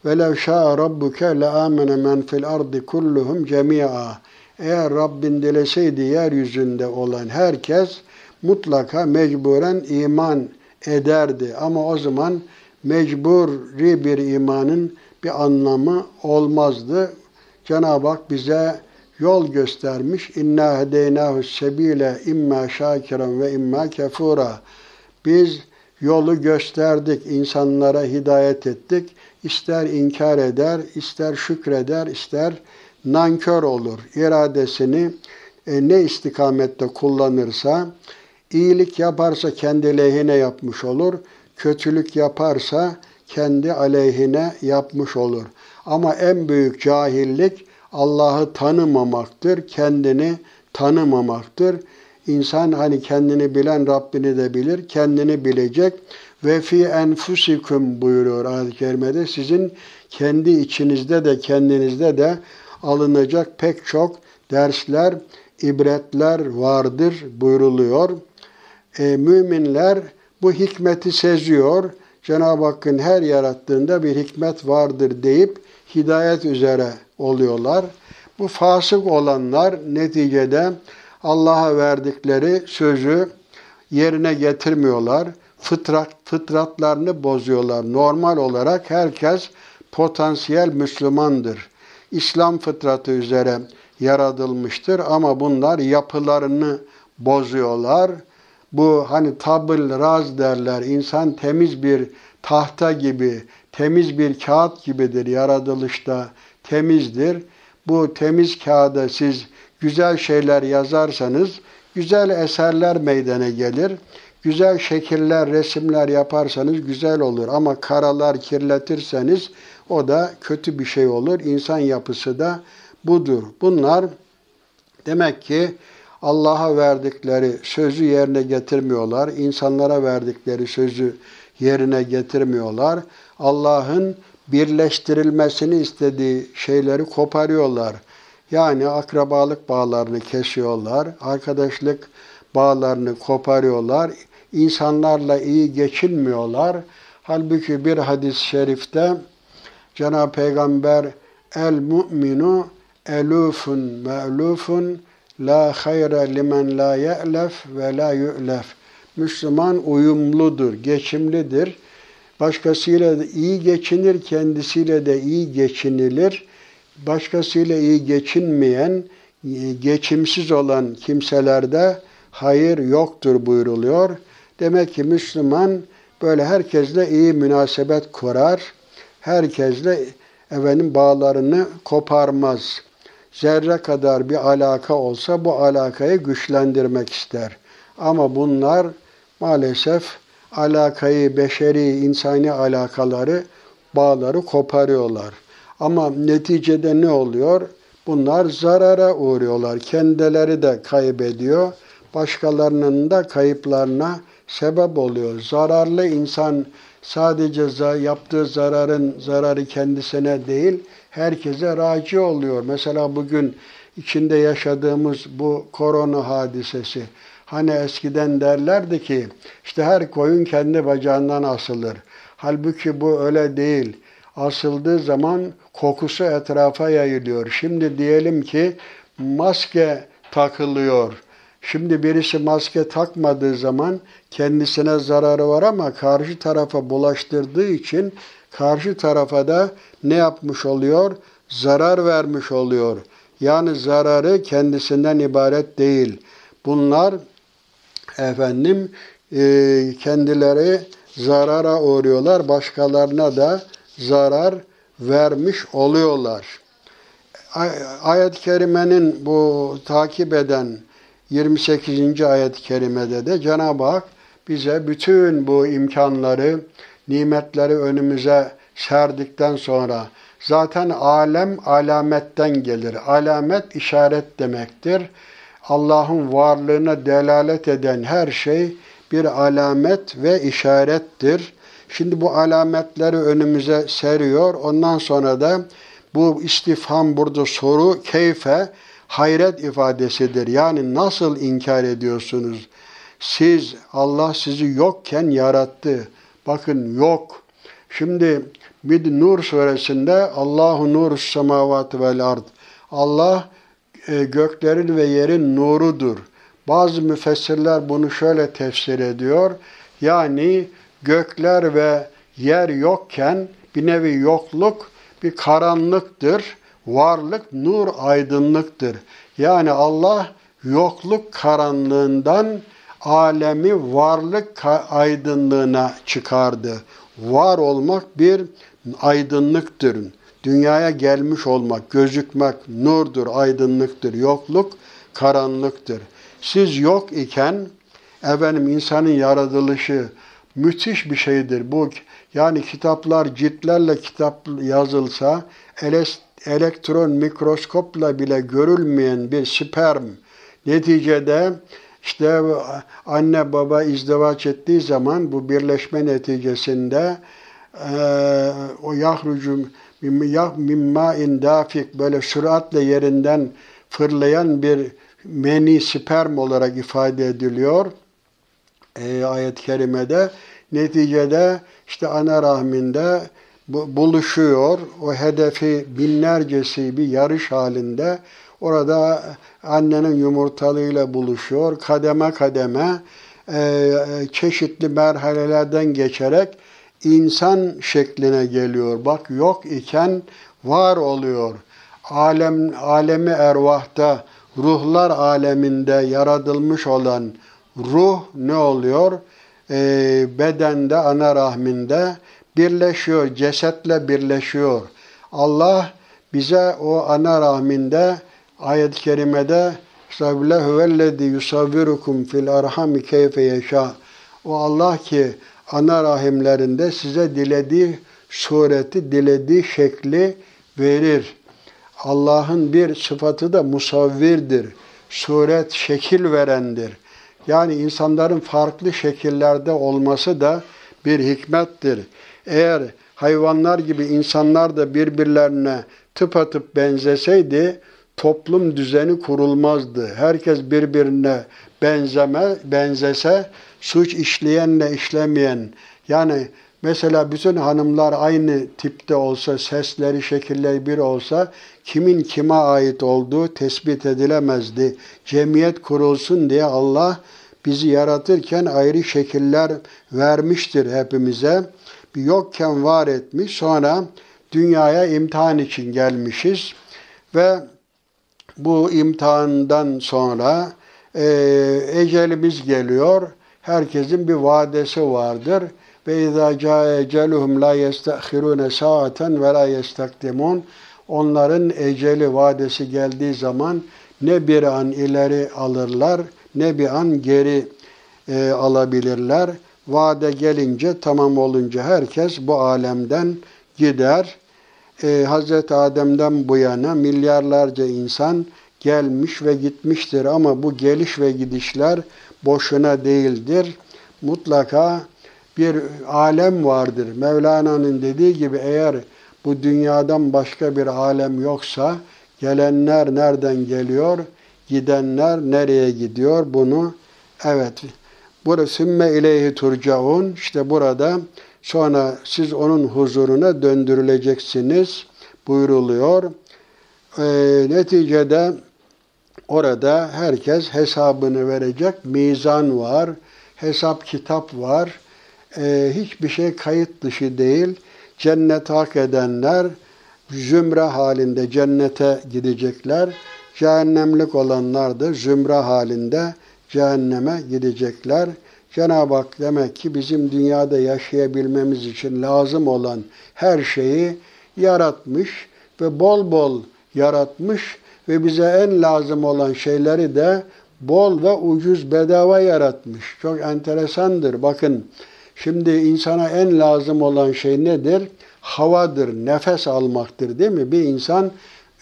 وَلَوْ شَاءَ رَبُّكَ لَآمَنَ مَنْ فِي الْأَرْضِ كُلُّهُمْ جَمِيعًا Eğer Rabbin dileseydi yeryüzünde olan herkes mutlaka mecburen iman ederdi. Ama o zaman mecburi bir imanın bir anlamı olmazdı. Cenab-ı Hak bize yol göstermiş. İnna hedeynahu sebile imma şakiran ve imma kefura. Biz yolu gösterdik, insanlara hidayet ettik. İster inkar eder, ister şükreder, ister nankör olur. İradesini e, ne istikamette kullanırsa, iyilik yaparsa kendi lehine yapmış olur, kötülük yaparsa kendi aleyhine yapmış olur. Ama en büyük cahillik Allah'ı tanımamaktır, kendini tanımamaktır. İnsan hani kendini bilen Rabbini de bilir, kendini bilecek. Ve fi enfusikum buyuruyor ayet-i kerimede. Sizin kendi içinizde de kendinizde de alınacak pek çok dersler, ibretler vardır buyruluyor. E, müminler bu hikmeti seziyor. Cenab-ı Hakk'ın her yarattığında bir hikmet vardır deyip hidayet üzere oluyorlar. Bu fasık olanlar neticede Allah'a verdikleri sözü yerine getirmiyorlar. Fıtrat, fıtratlarını bozuyorlar. Normal olarak herkes potansiyel Müslümandır. İslam fıtratı üzere yaratılmıştır ama bunlar yapılarını bozuyorlar. Bu hani tabıl raz derler. İnsan temiz bir tahta gibi, temiz bir kağıt gibidir yaratılışta temizdir. Bu temiz kağıda siz güzel şeyler yazarsanız güzel eserler meydana gelir. Güzel şekiller, resimler yaparsanız güzel olur ama karalar kirletirseniz o da kötü bir şey olur. İnsan yapısı da budur. Bunlar demek ki Allah'a verdikleri sözü yerine getirmiyorlar. İnsanlara verdikleri sözü yerine getirmiyorlar. Allah'ın birleştirilmesini istediği şeyleri koparıyorlar. Yani akrabalık bağlarını kesiyorlar, arkadaşlık bağlarını koparıyorlar, insanlarla iyi geçinmiyorlar. Halbuki bir hadis-i şerifte Cenab-ı Peygamber el mu'minu elufun me'lufun la hayre limen la ye'lef ve la yu'lef. Müslüman uyumludur, geçimlidir Başkasıyla da iyi geçinir, kendisiyle de iyi geçinilir. Başkasıyla iyi geçinmeyen, geçimsiz olan kimselerde hayır yoktur buyruluyor. Demek ki Müslüman böyle herkesle iyi münasebet kurar. Herkesle efendim bağlarını koparmaz. Zerre kadar bir alaka olsa bu alakayı güçlendirmek ister. Ama bunlar maalesef alakayı, beşeri, insani alakaları, bağları koparıyorlar. Ama neticede ne oluyor? Bunlar zarara uğruyorlar. Kendileri de kaybediyor. Başkalarının da kayıplarına sebep oluyor. Zararlı insan sadece yaptığı zararın zararı kendisine değil, herkese raci oluyor. Mesela bugün içinde yaşadığımız bu korona hadisesi Hani eskiden derlerdi ki işte her koyun kendi bacağından asılır. Halbuki bu öyle değil. Asıldığı zaman kokusu etrafa yayılıyor. Şimdi diyelim ki maske takılıyor. Şimdi birisi maske takmadığı zaman kendisine zararı var ama karşı tarafa bulaştırdığı için karşı tarafa da ne yapmış oluyor? Zarar vermiş oluyor. Yani zararı kendisinden ibaret değil. Bunlar efendim e, kendileri zarara uğruyorlar, başkalarına da zarar vermiş oluyorlar. Ayet-i kerimenin bu takip eden 28. ayet-i kerimede de Cenab-ı Hak bize bütün bu imkanları, nimetleri önümüze serdikten sonra zaten alem alametten gelir. Alamet işaret demektir. Allah'ın varlığına delalet eden her şey bir alamet ve işarettir. Şimdi bu alametleri önümüze seriyor. Ondan sonra da bu istifham burada soru keyfe hayret ifadesidir. Yani nasıl inkar ediyorsunuz? Siz Allah sizi yokken yarattı. Bakın yok. Şimdi bir Nur suresinde Allahu nur semavat vel ard. Allah e, göklerin ve yerin nurudur. Bazı müfessirler bunu şöyle tefsir ediyor. Yani gökler ve yer yokken bir nevi yokluk bir karanlıktır. Varlık nur aydınlıktır. Yani Allah yokluk karanlığından alemi varlık aydınlığına çıkardı. Var olmak bir aydınlıktır. Dünyaya gelmiş olmak, gözükmek nurdur, aydınlıktır. Yokluk karanlıktır. Siz yok iken efendim insanın yaratılışı müthiş bir şeydir. Bu yani kitaplar ciltlerle kitap yazılsa elektron mikroskopla bile görülmeyen bir sperm neticede işte anne baba izdivaç ettiği zaman bu birleşme neticesinde o yahrucu mimma in dafik böyle süratle yerinden fırlayan bir meni sperm olarak ifade ediliyor e, ayet-i kerimede. Neticede işte ana rahminde buluşuyor. O hedefi binlercesi bir yarış halinde orada annenin yumurtalığıyla buluşuyor. Kademe kademe e, çeşitli merhalelerden geçerek insan şekline geliyor. Bak yok iken var oluyor. Alem alemi ervahta ruhlar aleminde yaratılmış olan ruh ne oluyor? E, bedende, ana rahminde birleşiyor, cesetle birleşiyor. Allah bize o ana rahminde ayet-i kerimede Estağfirullah huvellezî yusavvirukum fil arhami keyfe yeşâ. O Allah ki ana rahimlerinde size dilediği sureti, dilediği şekli verir. Allah'ın bir sıfatı da musavvirdir. Suret, şekil verendir. Yani insanların farklı şekillerde olması da bir hikmettir. Eğer hayvanlar gibi insanlar da birbirlerine tıpatıp benzeseydi toplum düzeni kurulmazdı. Herkes birbirine benzeme, benzese suç işleyenle işlemeyen yani mesela bütün hanımlar aynı tipte olsa, sesleri, şekilleri bir olsa kimin kime ait olduğu tespit edilemezdi. Cemiyet kurulsun diye Allah bizi yaratırken ayrı şekiller vermiştir hepimize. Bir yokken var etmiş. Sonra dünyaya imtihan için gelmişiz. Ve bu imtihandan sonra e, ecelimiz geliyor. Herkesin bir vadesi vardır. Ve izâ câe eceluhum la yestahirûne saaten ve la yestakdimun. Onların eceli vadesi geldiği zaman ne bir an ileri alırlar ne bir an geri e, alabilirler. Vade gelince tamam olunca herkes bu alemden gider. E, Hz. Adem'den bu yana milyarlarca insan gelmiş ve gitmiştir ama bu geliş ve gidişler boşuna değildir. Mutlaka bir alem vardır. Mevlana'nın dediği gibi eğer bu dünyadan başka bir alem yoksa gelenler nereden geliyor, gidenler nereye gidiyor bunu Evet. Burası sümme ileyhi turcaun. İşte burada sonra siz onun huzuruna döndürüleceksiniz buyruluyor. Ee, neticede orada herkes hesabını verecek. Mizan var, hesap kitap var. Ee, hiçbir şey kayıt dışı değil. Cennet hak edenler zümre halinde cennete gidecekler. Cehennemlik olanlar da zümre halinde cehenneme gidecekler. Cenab-ı Hak demek ki bizim dünyada yaşayabilmemiz için lazım olan her şeyi yaratmış ve bol bol yaratmış ve bize en lazım olan şeyleri de bol ve ucuz bedava yaratmış. Çok enteresandır. Bakın şimdi insana en lazım olan şey nedir? Havadır, nefes almaktır değil mi? Bir insan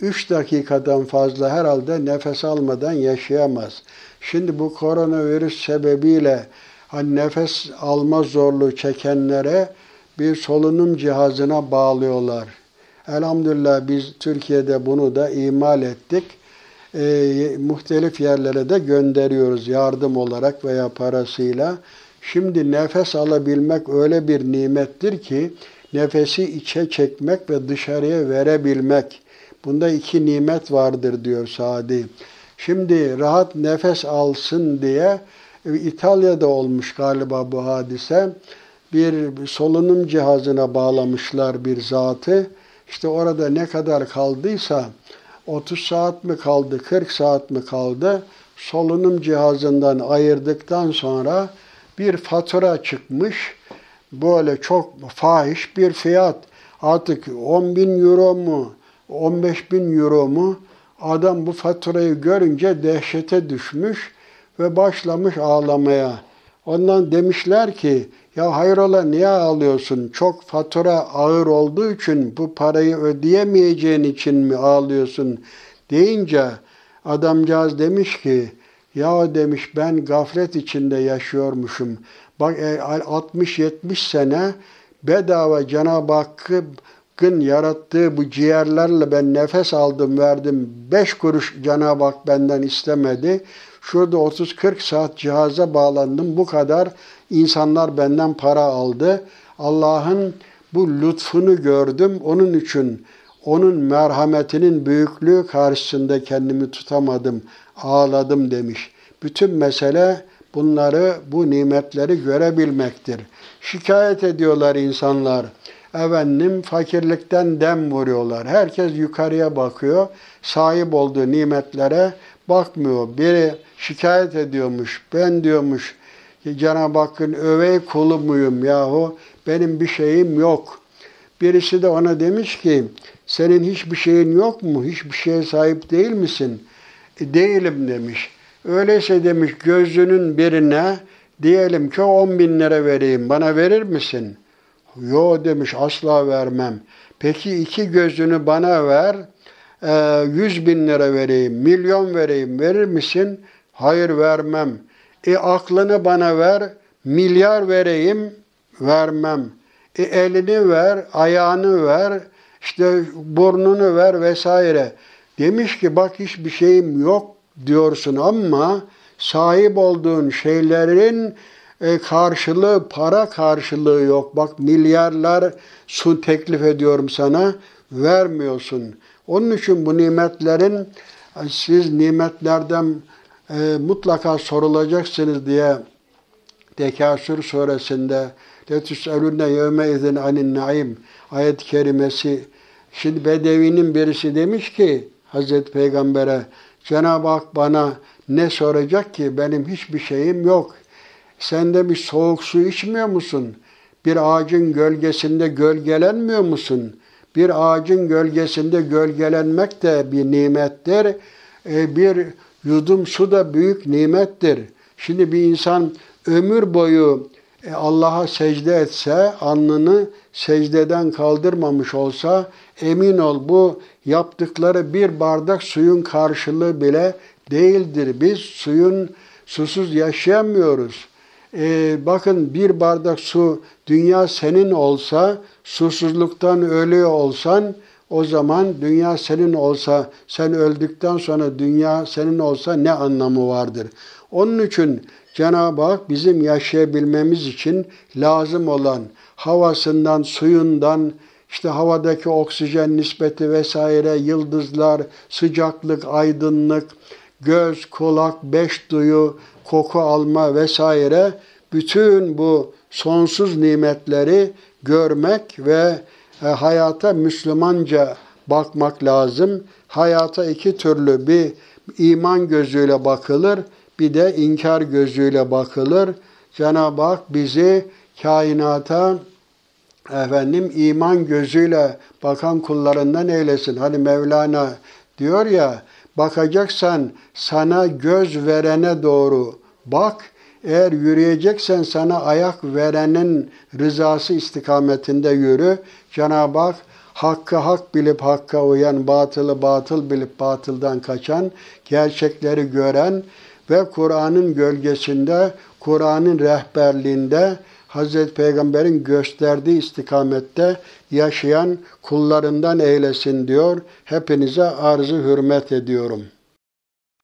3 dakikadan fazla herhalde nefes almadan yaşayamaz. Şimdi bu koronavirüs sebebiyle hani nefes alma zorluğu çekenlere bir solunum cihazına bağlıyorlar. Elhamdülillah biz Türkiye'de bunu da imal ettik. E, muhtelif yerlere de gönderiyoruz yardım olarak veya parasıyla. Şimdi nefes alabilmek öyle bir nimettir ki nefesi içe çekmek ve dışarıya verebilmek. Bunda iki nimet vardır diyor Sadi. Şimdi rahat nefes alsın diye e, İtalya'da olmuş galiba bu hadise. Bir solunum cihazına bağlamışlar bir zatı. İşte orada ne kadar kaldıysa 30 saat mi kaldı, 40 saat mi kaldı? Solunum cihazından ayırdıktan sonra bir fatura çıkmış. Böyle çok fahiş bir fiyat. Artık 10 bin euro mu, 15 bin euro mu? Adam bu faturayı görünce dehşete düşmüş ve başlamış ağlamaya. Ondan demişler ki ya hayrola niye ağlıyorsun? Çok fatura ağır olduğu için bu parayı ödeyemeyeceğin için mi ağlıyorsun? Deyince adamcağız demiş ki ya demiş ben gaflet içinde yaşıyormuşum. Bak 60-70 e, sene bedava Cenab-ı Hakk'ın yarattığı bu ciğerlerle ben nefes aldım verdim. Beş kuruş Cenab-ı Hak benden istemedi. Şurada 30-40 saat cihaza bağlandım. Bu kadar insanlar benden para aldı. Allah'ın bu lütfunu gördüm. Onun için onun merhametinin büyüklüğü karşısında kendimi tutamadım, ağladım demiş. Bütün mesele bunları, bu nimetleri görebilmektir. Şikayet ediyorlar insanlar. Efendim fakirlikten dem vuruyorlar. Herkes yukarıya bakıyor. Sahip olduğu nimetlere bakmıyor. Biri şikayet ediyormuş. Ben diyormuş Cenab-ı Hakk'ın övey kulu muyum yahu? Benim bir şeyim yok. Birisi de ona demiş ki senin hiçbir şeyin yok mu? Hiçbir şeye sahip değil misin? E, değilim demiş. Öyleyse demiş gözünün birine diyelim ki 10 bin lira vereyim. Bana verir misin? Yo demiş asla vermem. Peki iki gözünü bana ver. 100 e, bin lira vereyim, milyon vereyim, verir misin? Hayır vermem. E aklını bana ver, milyar vereyim, vermem. E elini ver, ayağını ver, işte burnunu ver vesaire. Demiş ki bak hiçbir şeyim yok diyorsun ama sahip olduğun şeylerin e, karşılığı, para karşılığı yok. Bak milyarlar su teklif ediyorum sana, vermiyorsun. Onun için bu nimetlerin, e, siz nimetlerden e, mutlaka sorulacaksınız diye Tekasür suresinde Letüs elünne yevme izin anin naim ayet-i kerimesi. Şimdi Bedevi'nin birisi demiş ki Hazreti Peygamber'e Cenab-ı Hak bana ne soracak ki benim hiçbir şeyim yok. Sen de bir soğuk su içmiyor musun? Bir ağacın gölgesinde gölgelenmiyor musun? Bir ağacın gölgesinde gölgelenmek de bir nimettir. E, bir yudum su da büyük nimettir. Şimdi bir insan ömür boyu e, Allah'a secde etse, alnını secdeden kaldırmamış olsa emin ol bu yaptıkları bir bardak suyun karşılığı bile değildir. Biz suyun susuz yaşayamıyoruz. Ee, bakın bir bardak su dünya senin olsa susuzluktan ölüyor olsan o zaman dünya senin olsa, sen öldükten sonra dünya senin olsa ne anlamı vardır? Onun için Cenab-ı Hak bizim yaşayabilmemiz için lazım olan havasından, suyundan, işte havadaki oksijen nispeti vesaire, yıldızlar, sıcaklık, aydınlık, göz, kulak, beş duyu, koku alma vesaire bütün bu sonsuz nimetleri görmek ve e, hayata Müslümanca bakmak lazım. Hayata iki türlü bir iman gözüyle bakılır, bir de inkar gözüyle bakılır. Cenab-ı Hak bizi kainata efendim iman gözüyle bakan kullarından eylesin. Hani Mevlana diyor ya bakacaksan sana göz verene doğru bak. Eğer yürüyeceksen sana ayak verenin rızası istikametinde yürü. Cenab-ı Hak hakkı hak bilip hakka uyan, batılı batıl bilip batıldan kaçan, gerçekleri gören ve Kur'an'ın gölgesinde, Kur'an'ın rehberliğinde Hazreti Peygamber'in gösterdiği istikamette yaşayan kullarından eylesin diyor. Hepinize arzı hürmet ediyorum.